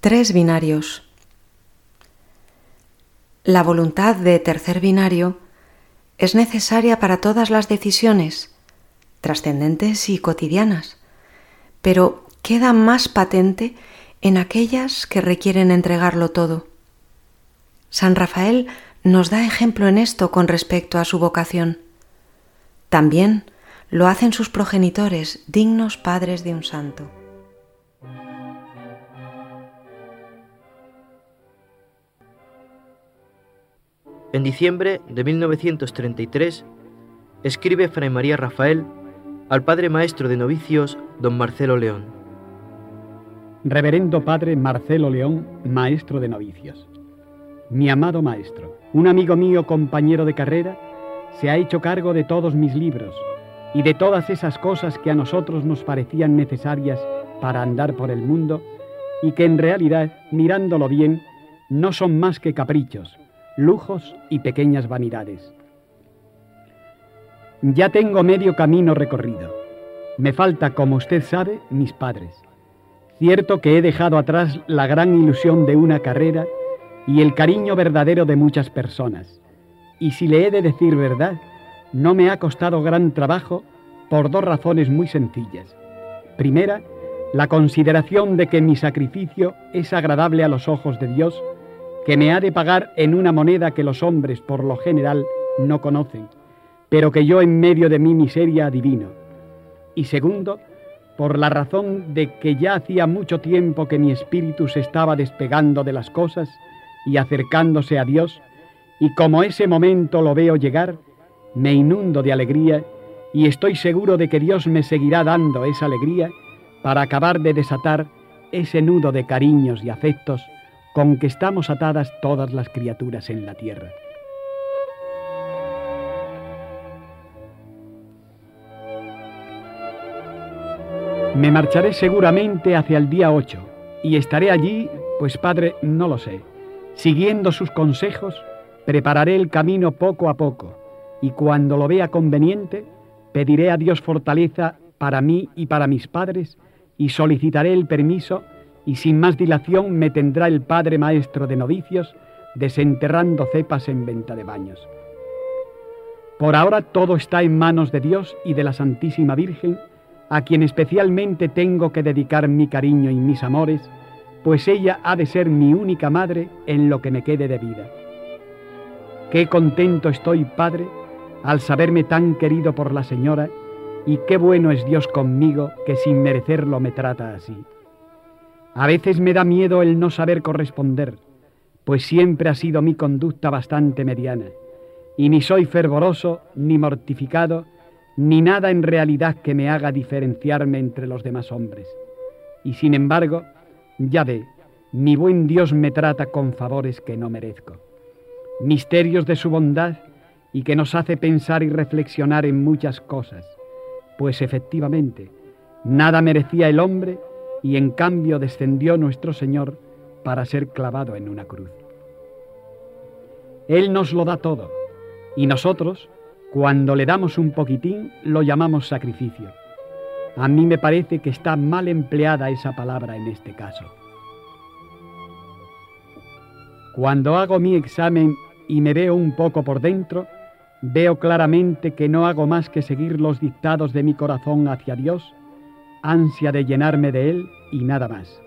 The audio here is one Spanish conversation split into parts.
Tres binarios. La voluntad de tercer binario es necesaria para todas las decisiones, trascendentes y cotidianas, pero queda más patente en aquellas que requieren entregarlo todo. San Rafael nos da ejemplo en esto con respecto a su vocación. También lo hacen sus progenitores, dignos padres de un santo. En diciembre de 1933 escribe Fray María Rafael al padre maestro de novicios, don Marcelo León. Reverendo Padre Marcelo León, maestro de novicios. Mi amado maestro, un amigo mío, compañero de carrera, se ha hecho cargo de todos mis libros y de todas esas cosas que a nosotros nos parecían necesarias para andar por el mundo y que en realidad, mirándolo bien, no son más que caprichos, lujos y pequeñas vanidades. Ya tengo medio camino recorrido. Me falta, como usted sabe, mis padres. Cierto que he dejado atrás la gran ilusión de una carrera y el cariño verdadero de muchas personas. Y si le he de decir verdad, no me ha costado gran trabajo por dos razones muy sencillas. Primera, la consideración de que mi sacrificio es agradable a los ojos de Dios que me ha de pagar en una moneda que los hombres por lo general no conocen, pero que yo en medio de mi miseria adivino. Y segundo, por la razón de que ya hacía mucho tiempo que mi espíritu se estaba despegando de las cosas y acercándose a Dios, y como ese momento lo veo llegar, me inundo de alegría y estoy seguro de que Dios me seguirá dando esa alegría para acabar de desatar ese nudo de cariños y afectos con que estamos atadas todas las criaturas en la tierra. Me marcharé seguramente hacia el día 8 y estaré allí, pues Padre, no lo sé. Siguiendo sus consejos, prepararé el camino poco a poco y cuando lo vea conveniente, pediré a Dios fortaleza para mí y para mis padres y solicitaré el permiso y sin más dilación me tendrá el Padre Maestro de novicios desenterrando cepas en venta de baños. Por ahora todo está en manos de Dios y de la Santísima Virgen, a quien especialmente tengo que dedicar mi cariño y mis amores, pues ella ha de ser mi única madre en lo que me quede de vida. Qué contento estoy, Padre, al saberme tan querido por la Señora, y qué bueno es Dios conmigo que sin merecerlo me trata así. A veces me da miedo el no saber corresponder, pues siempre ha sido mi conducta bastante mediana, y ni soy fervoroso, ni mortificado, ni nada en realidad que me haga diferenciarme entre los demás hombres. Y sin embargo, ya ve, mi buen Dios me trata con favores que no merezco. Misterios de su bondad y que nos hace pensar y reflexionar en muchas cosas, pues efectivamente, nada merecía el hombre y en cambio descendió nuestro Señor para ser clavado en una cruz. Él nos lo da todo y nosotros, cuando le damos un poquitín, lo llamamos sacrificio. A mí me parece que está mal empleada esa palabra en este caso. Cuando hago mi examen y me veo un poco por dentro, veo claramente que no hago más que seguir los dictados de mi corazón hacia Dios ansia de llenarme de Él y nada más.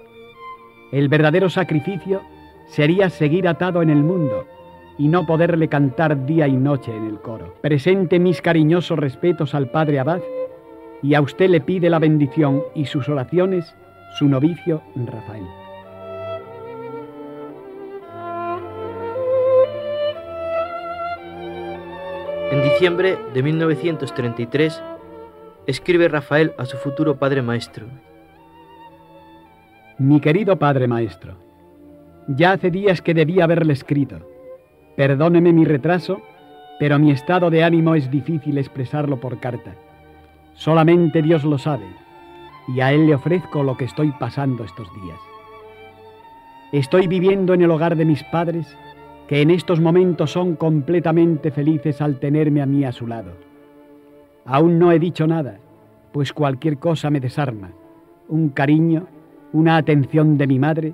El verdadero sacrificio sería seguir atado en el mundo y no poderle cantar día y noche en el coro. Presente mis cariñosos respetos al Padre Abad y a usted le pide la bendición y sus oraciones su novicio Rafael. En diciembre de 1933 escribe Rafael a su futuro padre maestro. Mi querido padre maestro, ya hace días que debía haberle escrito. Perdóneme mi retraso, pero mi estado de ánimo es difícil expresarlo por carta. Solamente Dios lo sabe, y a Él le ofrezco lo que estoy pasando estos días. Estoy viviendo en el hogar de mis padres, que en estos momentos son completamente felices al tenerme a mí a su lado. Aún no he dicho nada, pues cualquier cosa me desarma. Un cariño, una atención de mi madre,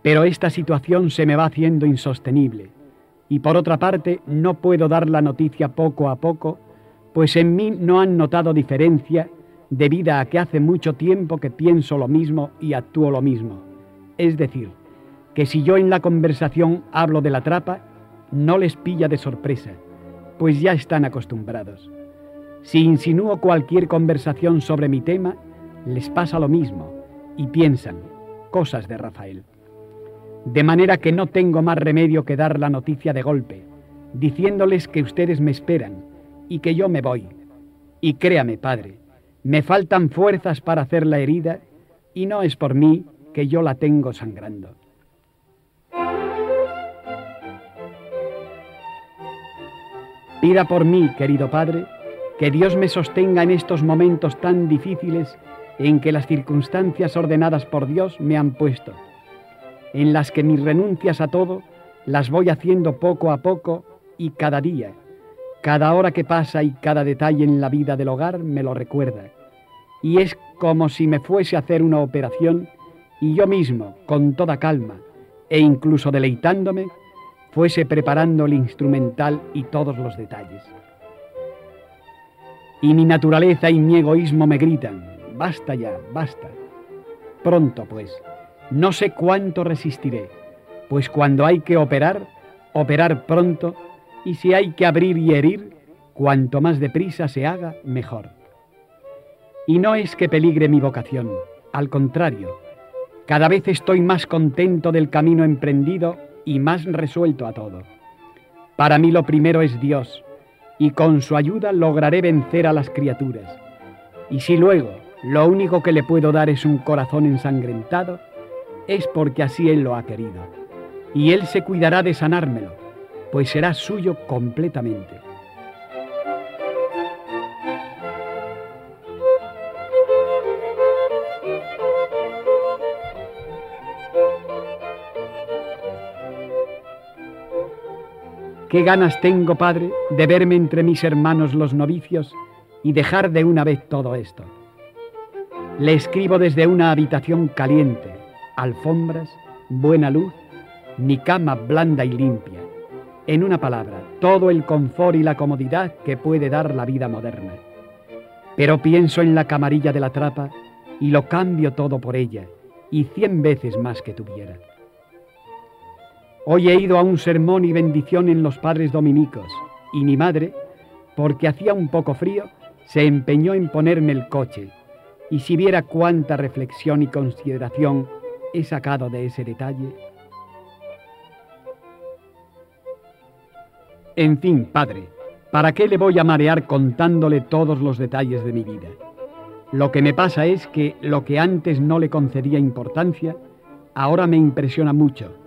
Pero esta situación se me va haciendo insostenible. Y por otra parte, no puedo dar la noticia poco a poco, pues en mí no han notado diferencia debido a que hace mucho tiempo que pienso lo mismo y actúo lo mismo. Es decir, que si yo en la conversación hablo de la trapa, no les pilla de sorpresa, pues ya están acostumbrados. Si insinúo cualquier conversación sobre mi tema, les pasa lo mismo y piensan cosas de Rafael. De manera que no tengo más remedio que dar la noticia de golpe, diciéndoles que ustedes me esperan y que yo me voy. Y créame, padre, me faltan fuerzas para hacer la herida y no es por mí que yo la tengo sangrando. Pida por mí, querido Padre, que Dios me sostenga en estos momentos tan difíciles en que las circunstancias ordenadas por Dios me han puesto, en las que mis renuncias a todo las voy haciendo poco a poco y cada día, cada hora que pasa y cada detalle en la vida del hogar me lo recuerda. Y es como si me fuese a hacer una operación y yo mismo, con toda calma e incluso deleitándome, fuese preparando el instrumental y todos los detalles. Y mi naturaleza y mi egoísmo me gritan, basta ya, basta. Pronto, pues, no sé cuánto resistiré, pues cuando hay que operar, operar pronto, y si hay que abrir y herir, cuanto más deprisa se haga, mejor. Y no es que peligre mi vocación, al contrario, cada vez estoy más contento del camino emprendido y más resuelto a todo. Para mí lo primero es Dios, y con su ayuda lograré vencer a las criaturas. Y si luego lo único que le puedo dar es un corazón ensangrentado, es porque así Él lo ha querido. Y Él se cuidará de sanármelo, pues será suyo completamente. Qué ganas tengo, Padre, de verme entre mis hermanos los novicios y dejar de una vez todo esto. Le escribo desde una habitación caliente, alfombras, buena luz, mi cama blanda y limpia. En una palabra, todo el confort y la comodidad que puede dar la vida moderna. Pero pienso en la camarilla de la trapa y lo cambio todo por ella, y cien veces más que tuviera. Hoy he ido a un sermón y bendición en los padres dominicos y mi madre, porque hacía un poco frío, se empeñó en ponerme el coche. Y si viera cuánta reflexión y consideración he sacado de ese detalle. En fin, padre, ¿para qué le voy a marear contándole todos los detalles de mi vida? Lo que me pasa es que lo que antes no le concedía importancia, ahora me impresiona mucho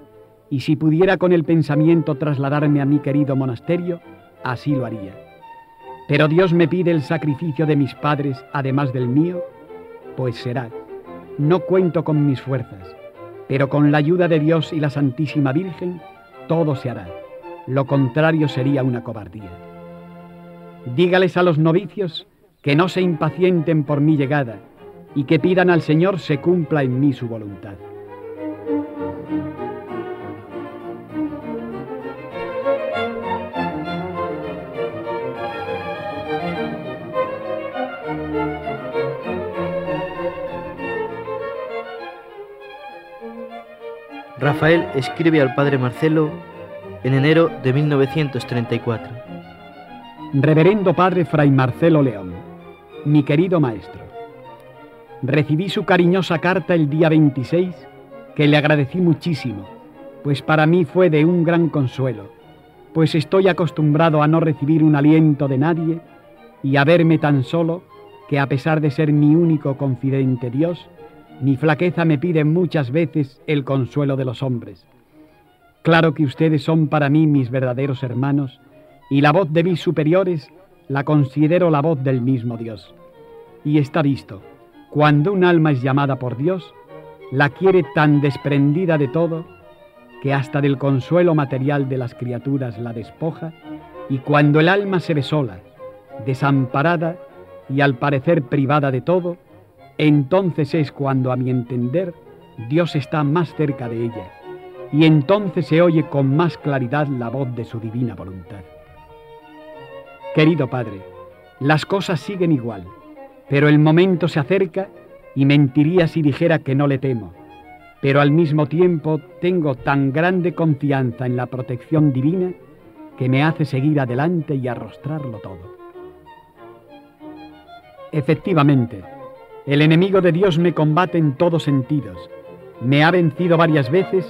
y si pudiera con el pensamiento trasladarme a mi querido monasterio, así lo haría. Pero Dios me pide el sacrificio de mis padres además del mío, pues será. No cuento con mis fuerzas, pero con la ayuda de Dios y la Santísima Virgen, todo se hará. Lo contrario sería una cobardía. Dígales a los novicios que no se impacienten por mi llegada y que pidan al Señor se cumpla en mí su voluntad. Rafael escribe al padre Marcelo en enero de 1934. Reverendo Padre Fray Marcelo León, mi querido maestro, recibí su cariñosa carta el día 26, que le agradecí muchísimo, pues para mí fue de un gran consuelo, pues estoy acostumbrado a no recibir un aliento de nadie y a verme tan solo que a pesar de ser mi único confidente Dios, mi flaqueza me pide muchas veces el consuelo de los hombres. Claro que ustedes son para mí mis verdaderos hermanos y la voz de mis superiores la considero la voz del mismo Dios. Y está visto, cuando un alma es llamada por Dios, la quiere tan desprendida de todo que hasta del consuelo material de las criaturas la despoja, y cuando el alma se ve sola, desamparada y al parecer privada de todo, entonces es cuando, a mi entender, Dios está más cerca de ella y entonces se oye con más claridad la voz de su divina voluntad. Querido Padre, las cosas siguen igual, pero el momento se acerca y mentiría si dijera que no le temo, pero al mismo tiempo tengo tan grande confianza en la protección divina que me hace seguir adelante y arrostrarlo todo. Efectivamente, el enemigo de Dios me combate en todos sentidos. Me ha vencido varias veces,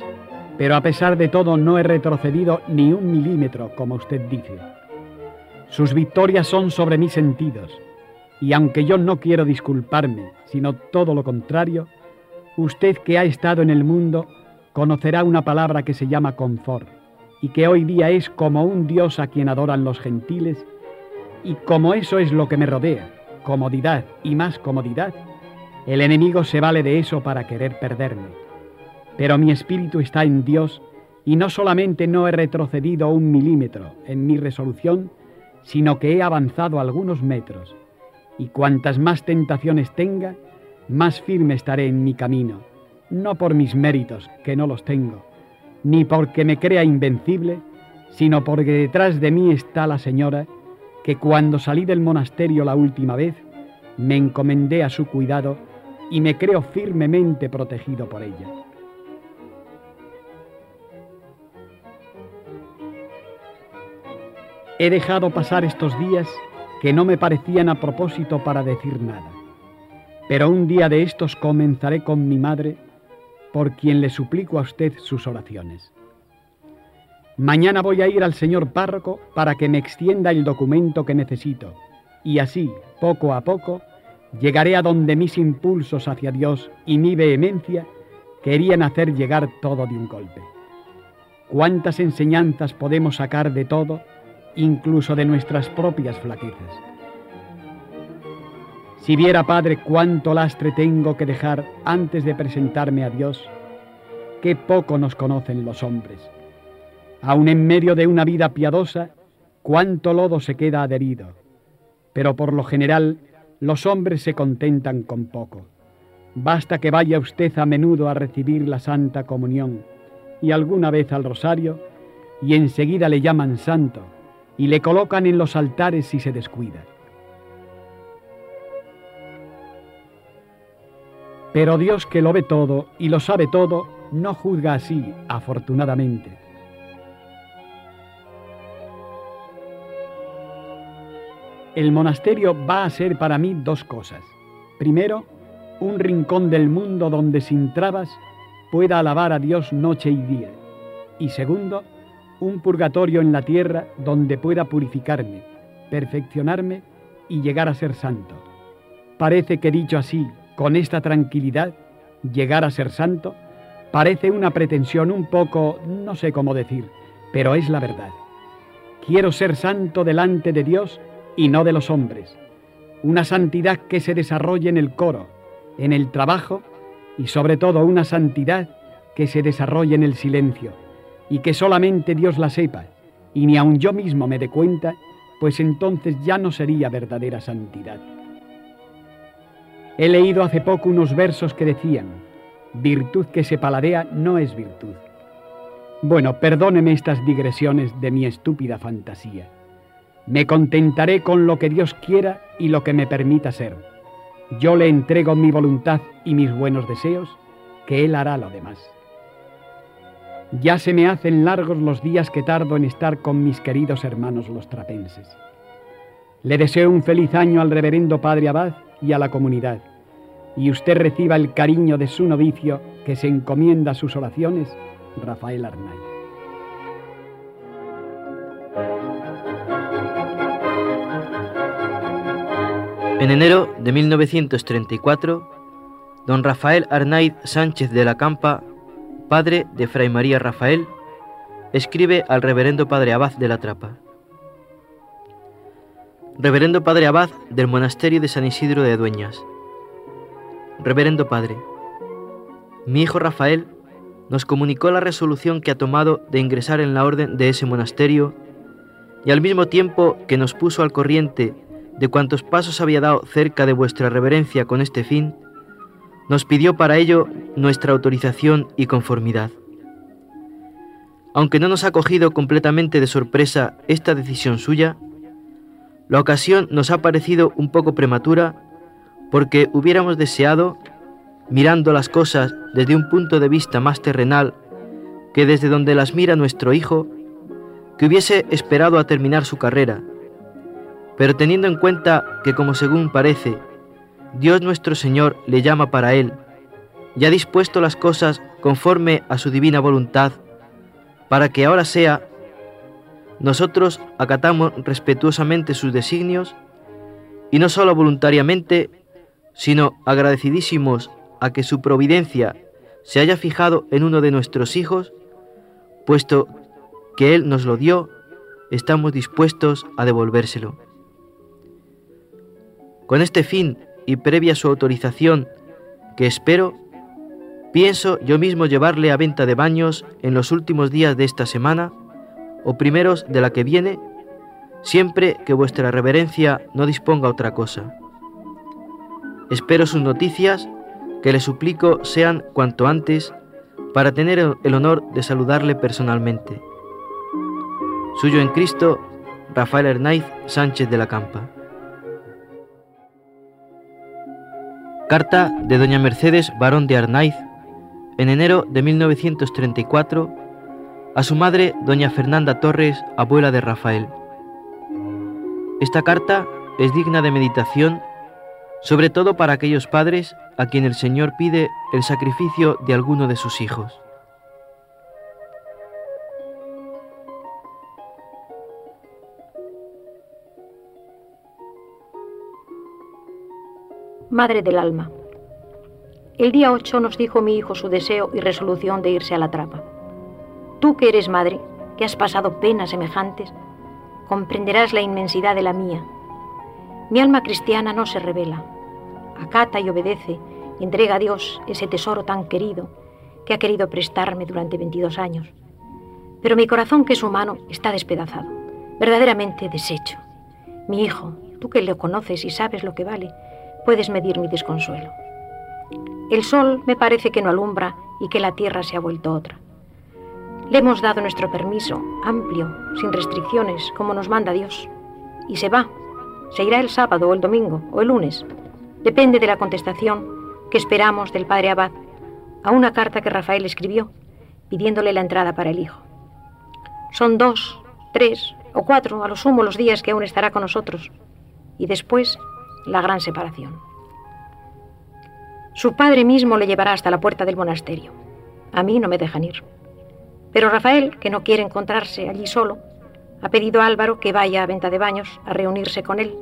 pero a pesar de todo no he retrocedido ni un milímetro, como usted dice. Sus victorias son sobre mis sentidos, y aunque yo no quiero disculparme, sino todo lo contrario, usted que ha estado en el mundo conocerá una palabra que se llama confort, y que hoy día es como un Dios a quien adoran los gentiles, y como eso es lo que me rodea, comodidad y más comodidad, el enemigo se vale de eso para querer perderme. Pero mi espíritu está en Dios y no solamente no he retrocedido un milímetro en mi resolución, sino que he avanzado algunos metros. Y cuantas más tentaciones tenga, más firme estaré en mi camino, no por mis méritos, que no los tengo, ni porque me crea invencible, sino porque detrás de mí está la Señora, que cuando salí del monasterio la última vez, me encomendé a su cuidado y me creo firmemente protegido por ella. He dejado pasar estos días que no me parecían a propósito para decir nada, pero un día de estos comenzaré con mi madre, por quien le suplico a usted sus oraciones. Mañana voy a ir al señor párroco para que me extienda el documento que necesito y así, poco a poco, llegaré a donde mis impulsos hacia Dios y mi vehemencia querían hacer llegar todo de un golpe. ¿Cuántas enseñanzas podemos sacar de todo, incluso de nuestras propias flaquezas? Si viera, Padre, cuánto lastre tengo que dejar antes de presentarme a Dios, qué poco nos conocen los hombres Aun en medio de una vida piadosa, cuánto lodo se queda adherido. Pero por lo general, los hombres se contentan con poco. Basta que vaya usted a menudo a recibir la Santa Comunión y alguna vez al rosario, y enseguida le llaman santo y le colocan en los altares si se descuida. Pero Dios que lo ve todo y lo sabe todo, no juzga así, afortunadamente. El monasterio va a ser para mí dos cosas. Primero, un rincón del mundo donde sin trabas pueda alabar a Dios noche y día. Y segundo, un purgatorio en la tierra donde pueda purificarme, perfeccionarme y llegar a ser santo. Parece que dicho así, con esta tranquilidad, llegar a ser santo, parece una pretensión un poco, no sé cómo decir, pero es la verdad. Quiero ser santo delante de Dios y no de los hombres. Una santidad que se desarrolle en el coro, en el trabajo y sobre todo una santidad que se desarrolle en el silencio y que solamente Dios la sepa y ni aun yo mismo me dé cuenta, pues entonces ya no sería verdadera santidad. He leído hace poco unos versos que decían, virtud que se paladea no es virtud. Bueno, perdóneme estas digresiones de mi estúpida fantasía. Me contentaré con lo que Dios quiera y lo que me permita ser. Yo le entrego mi voluntad y mis buenos deseos, que Él hará lo demás. Ya se me hacen largos los días que tardo en estar con mis queridos hermanos los trapenses. Le deseo un feliz año al reverendo Padre Abad y a la comunidad, y usted reciba el cariño de su novicio que se encomienda a sus oraciones, Rafael Arnay. En enero de 1934, don Rafael Arnaiz Sánchez de la Campa, padre de Fray María Rafael, escribe al reverendo padre Abad de la Trapa. Reverendo Padre Abad del Monasterio de San Isidro de Dueñas. Reverendo Padre, mi hijo Rafael nos comunicó la resolución que ha tomado de ingresar en la orden de ese monasterio y al mismo tiempo que nos puso al corriente de cuantos pasos había dado cerca de vuestra reverencia con este fin, nos pidió para ello nuestra autorización y conformidad. aunque no nos ha cogido completamente de sorpresa esta decisión suya, la ocasión nos ha parecido un poco prematura porque hubiéramos deseado, mirando las cosas desde un punto de vista más terrenal que desde donde las mira nuestro hijo, que hubiese esperado a terminar su carrera, pero teniendo en cuenta que como según parece, Dios nuestro Señor le llama para él, y ha dispuesto las cosas conforme a su divina voluntad, para que ahora sea, nosotros acatamos respetuosamente sus designios, y no solo voluntariamente, sino agradecidísimos a que su providencia se haya fijado en uno de nuestros hijos, puesto que Él nos lo dio, estamos dispuestos a devolvérselo. Con este fin y previa su autorización, que espero, Pienso yo mismo llevarle a venta de baños en los últimos días de esta semana o primeros de la que viene, siempre que vuestra reverencia no disponga otra cosa. Espero sus noticias, que le suplico sean cuanto antes, para tener el honor de saludarle personalmente. Suyo en Cristo, Rafael Hernáiz Sánchez de la Campa. Carta de Doña Mercedes Barón de Arnaiz en enero de 1934 a su madre, doña Fernanda Torres, abuela de Rafael. Esta carta es digna de meditación, sobre todo para aquellos padres a quien el Señor pide el sacrificio de alguno de sus hijos. Madre del alma. El día 8 nos dijo mi hijo su deseo y resolución de irse a la trapa. Tú que eres madre, que has pasado penas semejantes, comprenderás la inmensidad de la mía. Mi alma cristiana no se revela, acata y obedece entrega a Dios ese tesoro tan querido que ha querido prestarme durante 22 años. Pero mi corazón, que es humano, está despedazado, verdaderamente deshecho. Mi hijo, tú que lo conoces y sabes lo que vale, puedes medir mi desconsuelo. El sol me parece que no alumbra y que la tierra se ha vuelto otra. Le hemos dado nuestro permiso, amplio, sin restricciones, como nos manda Dios. Y se va. Se irá el sábado o el domingo o el lunes. Depende de la contestación que esperamos del padre Abad a una carta que Rafael escribió pidiéndole la entrada para el hijo. Son dos, tres o cuatro a lo sumo los días que aún estará con nosotros. Y después la gran separación. Su padre mismo le llevará hasta la puerta del monasterio. A mí no me dejan ir. Pero Rafael, que no quiere encontrarse allí solo, ha pedido a Álvaro que vaya a venta de baños a reunirse con él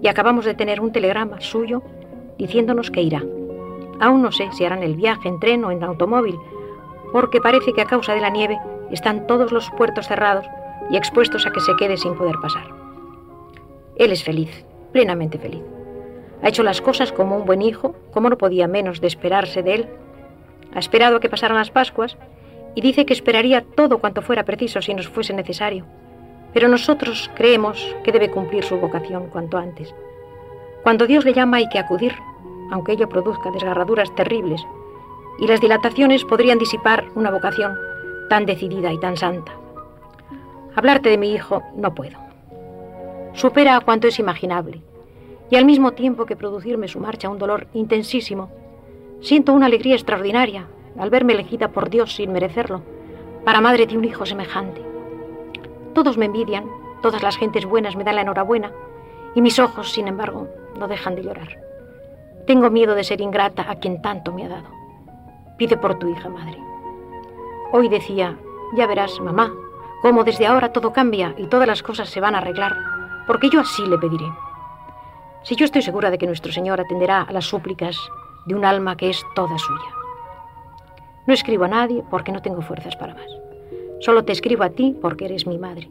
y acabamos de tener un telegrama suyo diciéndonos que irá. Aún no sé si harán el viaje en tren o en automóvil, porque parece que a causa de la nieve están todos los puertos cerrados y expuestos a que se quede sin poder pasar. Él es feliz, plenamente feliz. Ha hecho las cosas como un buen hijo, como no podía menos de esperarse de él. Ha esperado a que pasaran las Pascuas y dice que esperaría todo cuanto fuera preciso si nos fuese necesario. Pero nosotros creemos que debe cumplir su vocación cuanto antes. Cuando Dios le llama hay que acudir, aunque ello produzca desgarraduras terribles, y las dilataciones podrían disipar una vocación tan decidida y tan santa. Hablarte de mi hijo no puedo. Supera a cuanto es imaginable y al mismo tiempo que producirme su marcha un dolor intensísimo, siento una alegría extraordinaria al verme elegida por Dios sin merecerlo, para madre de un hijo semejante. Todos me envidian, todas las gentes buenas me dan la enhorabuena, y mis ojos, sin embargo, no dejan de llorar. Tengo miedo de ser ingrata a quien tanto me ha dado. Pide por tu hija, madre. Hoy decía, ya verás, mamá, cómo desde ahora todo cambia y todas las cosas se van a arreglar, porque yo así le pediré. Si yo estoy segura de que nuestro Señor atenderá a las súplicas de un alma que es toda suya. No escribo a nadie porque no tengo fuerzas para más. Solo te escribo a ti porque eres mi madre.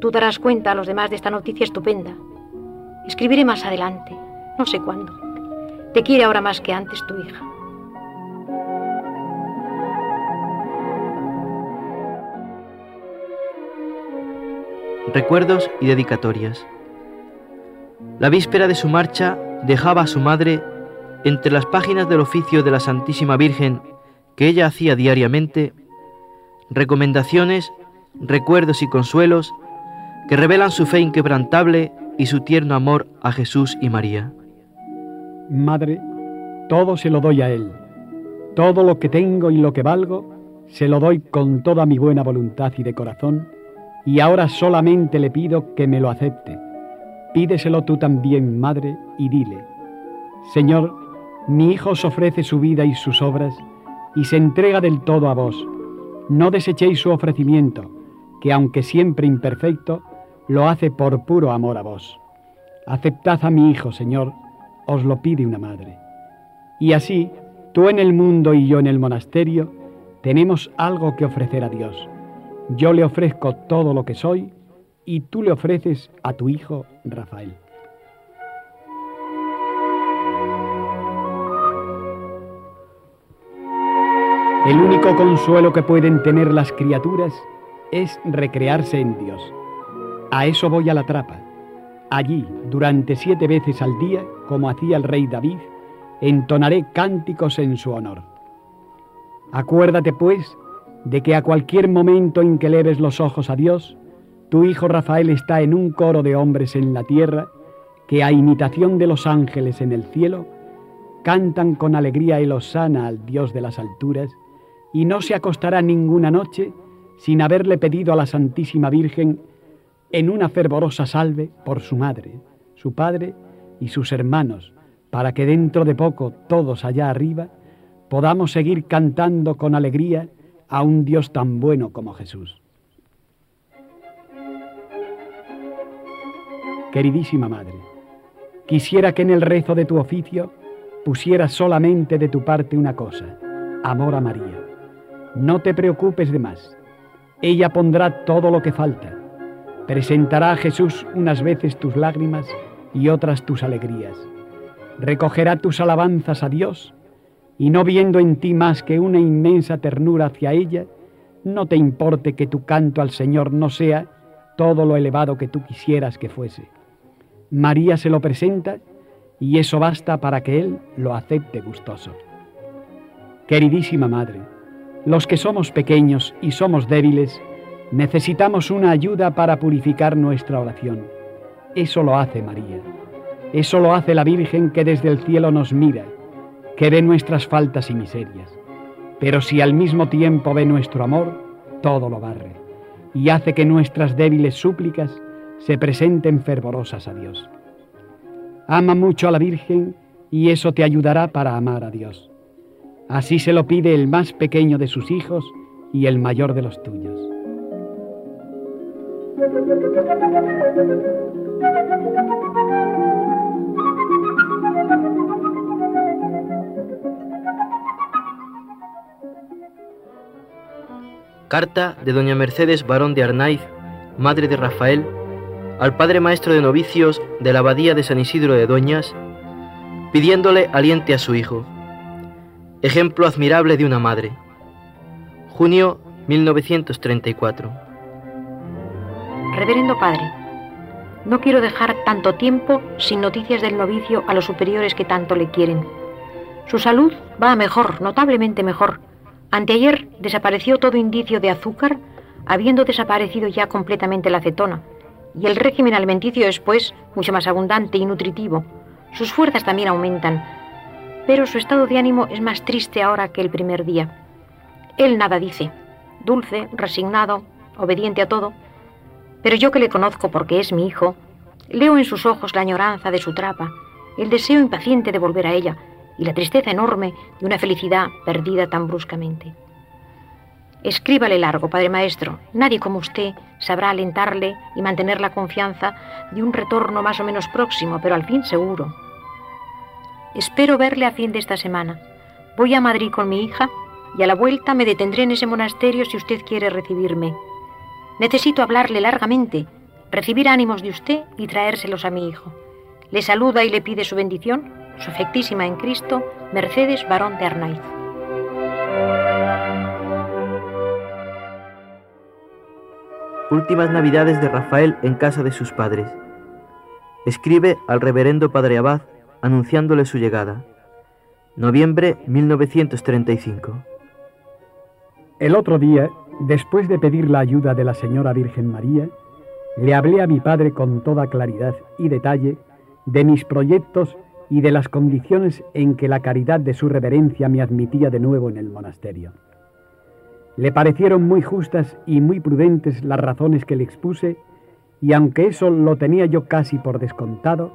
Tú darás cuenta a los demás de esta noticia estupenda. Escribiré más adelante, no sé cuándo. Te quiere ahora más que antes tu hija. Recuerdos y dedicatorias. La víspera de su marcha dejaba a su madre entre las páginas del oficio de la Santísima Virgen que ella hacía diariamente recomendaciones, recuerdos y consuelos que revelan su fe inquebrantable y su tierno amor a Jesús y María. Madre, todo se lo doy a Él. Todo lo que tengo y lo que valgo, se lo doy con toda mi buena voluntad y de corazón, y ahora solamente le pido que me lo acepte. Pídeselo tú también, Madre, y dile, Señor, mi Hijo os ofrece su vida y sus obras, y se entrega del todo a vos. No desechéis su ofrecimiento, que aunque siempre imperfecto, lo hace por puro amor a vos. Aceptad a mi Hijo, Señor, os lo pide una madre. Y así, tú en el mundo y yo en el monasterio, tenemos algo que ofrecer a Dios. Yo le ofrezco todo lo que soy y tú le ofreces a tu hijo Rafael. El único consuelo que pueden tener las criaturas es recrearse en Dios. A eso voy a la trapa. Allí, durante siete veces al día, como hacía el rey David, entonaré cánticos en su honor. Acuérdate, pues, de que a cualquier momento en que leves los ojos a Dios, tu hijo Rafael está en un coro de hombres en la tierra que a imitación de los ángeles en el cielo, cantan con alegría el hosana al Dios de las alturas, y no se acostará ninguna noche sin haberle pedido a la Santísima Virgen en una fervorosa salve por su madre, su padre y sus hermanos, para que dentro de poco todos allá arriba podamos seguir cantando con alegría a un Dios tan bueno como Jesús. Queridísima Madre, quisiera que en el rezo de tu oficio pusieras solamente de tu parte una cosa, amor a María. No te preocupes de más. Ella pondrá todo lo que falta. Presentará a Jesús unas veces tus lágrimas y otras tus alegrías recogerá tus alabanzas a Dios y no viendo en ti más que una inmensa ternura hacia ella, no te importe que tu canto al Señor no sea todo lo elevado que tú quisieras que fuese. María se lo presenta y eso basta para que Él lo acepte gustoso. Queridísima Madre, los que somos pequeños y somos débiles, necesitamos una ayuda para purificar nuestra oración. Eso lo hace María. Eso lo hace la Virgen que desde el cielo nos mira, que ve nuestras faltas y miserias. Pero si al mismo tiempo ve nuestro amor, todo lo barre y hace que nuestras débiles súplicas se presenten fervorosas a Dios. Ama mucho a la Virgen y eso te ayudará para amar a Dios. Así se lo pide el más pequeño de sus hijos y el mayor de los tuyos. Carta de doña Mercedes Barón de Arnaiz, madre de Rafael, al padre maestro de novicios de la abadía de San Isidro de Doñas, pidiéndole aliente a su hijo. Ejemplo admirable de una madre. Junio 1934. Reverendo Padre, no quiero dejar tanto tiempo sin noticias del novicio a los superiores que tanto le quieren. Su salud va mejor, notablemente mejor, Anteayer desapareció todo indicio de azúcar, habiendo desaparecido ya completamente la acetona, y el régimen alimenticio es, pues, mucho más abundante y nutritivo. Sus fuerzas también aumentan, pero su estado de ánimo es más triste ahora que el primer día. Él nada dice, dulce, resignado, obediente a todo, pero yo que le conozco porque es mi hijo, leo en sus ojos la añoranza de su trapa, el deseo impaciente de volver a ella, y la tristeza enorme de una felicidad perdida tan bruscamente. Escríbale largo, Padre Maestro. Nadie como usted sabrá alentarle y mantener la confianza de un retorno más o menos próximo, pero al fin seguro. Espero verle a fin de esta semana. Voy a Madrid con mi hija y a la vuelta me detendré en ese monasterio si usted quiere recibirme. Necesito hablarle largamente, recibir ánimos de usted y traérselos a mi hijo. Le saluda y le pide su bendición su efectísima en Cristo, Mercedes Barón de Arnaiz. Últimas Navidades de Rafael en casa de sus padres. Escribe al reverendo Padre Abad anunciándole su llegada. Noviembre 1935. El otro día Después de pedir la ayuda de la Señora Virgen María, le hablé a mi padre con toda claridad y detalle de mis proyectos y de las condiciones en que la caridad de su reverencia me admitía de nuevo en el monasterio. Le parecieron muy justas y muy prudentes las razones que le expuse, y aunque eso lo tenía yo casi por descontado,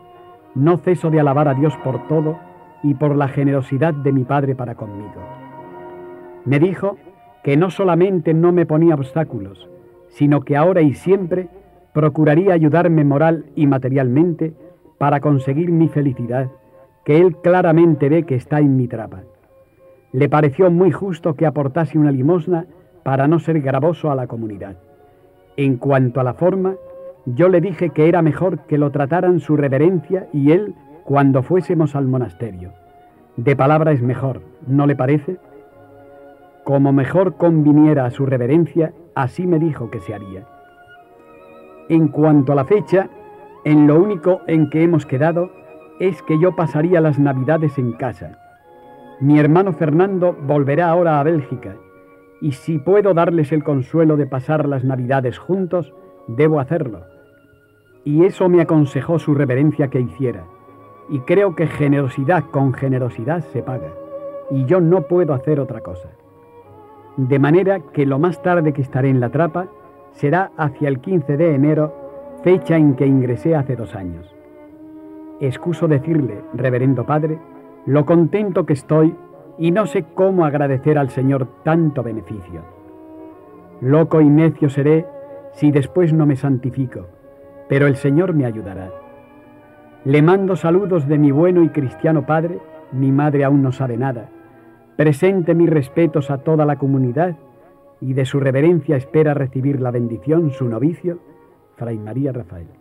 no ceso de alabar a Dios por todo y por la generosidad de mi Padre para conmigo. Me dijo que no solamente no me ponía obstáculos, sino que ahora y siempre procuraría ayudarme moral y materialmente para conseguir mi felicidad, que él claramente ve que está en mi trapa. Le pareció muy justo que aportase una limosna para no ser gravoso a la comunidad. En cuanto a la forma, yo le dije que era mejor que lo trataran su reverencia y él cuando fuésemos al monasterio. De palabra es mejor, ¿no le parece? Como mejor conviniera a su reverencia, así me dijo que se haría. En cuanto a la fecha, en lo único en que hemos quedado es que yo pasaría las navidades en casa. Mi hermano Fernando volverá ahora a Bélgica y si puedo darles el consuelo de pasar las navidades juntos, debo hacerlo. Y eso me aconsejó su reverencia que hiciera y creo que generosidad con generosidad se paga, y yo no puedo hacer otra cosa. De manera que lo más tarde que estaré en la trapa será hacia el 15 de enero, fecha en que ingresé hace dos años. Excuso decirle, reverendo Padre, lo contento que estoy y no sé cómo agradecer al Señor tanto beneficio. Loco y necio seré si después no me santifico, pero el Señor me ayudará. Le mando saludos de mi bueno y cristiano padre, mi madre aún no sabe nada. Presente mis respetos a toda la comunidad y de su reverencia espera recibir la bendición su novicio, Fray María Rafael.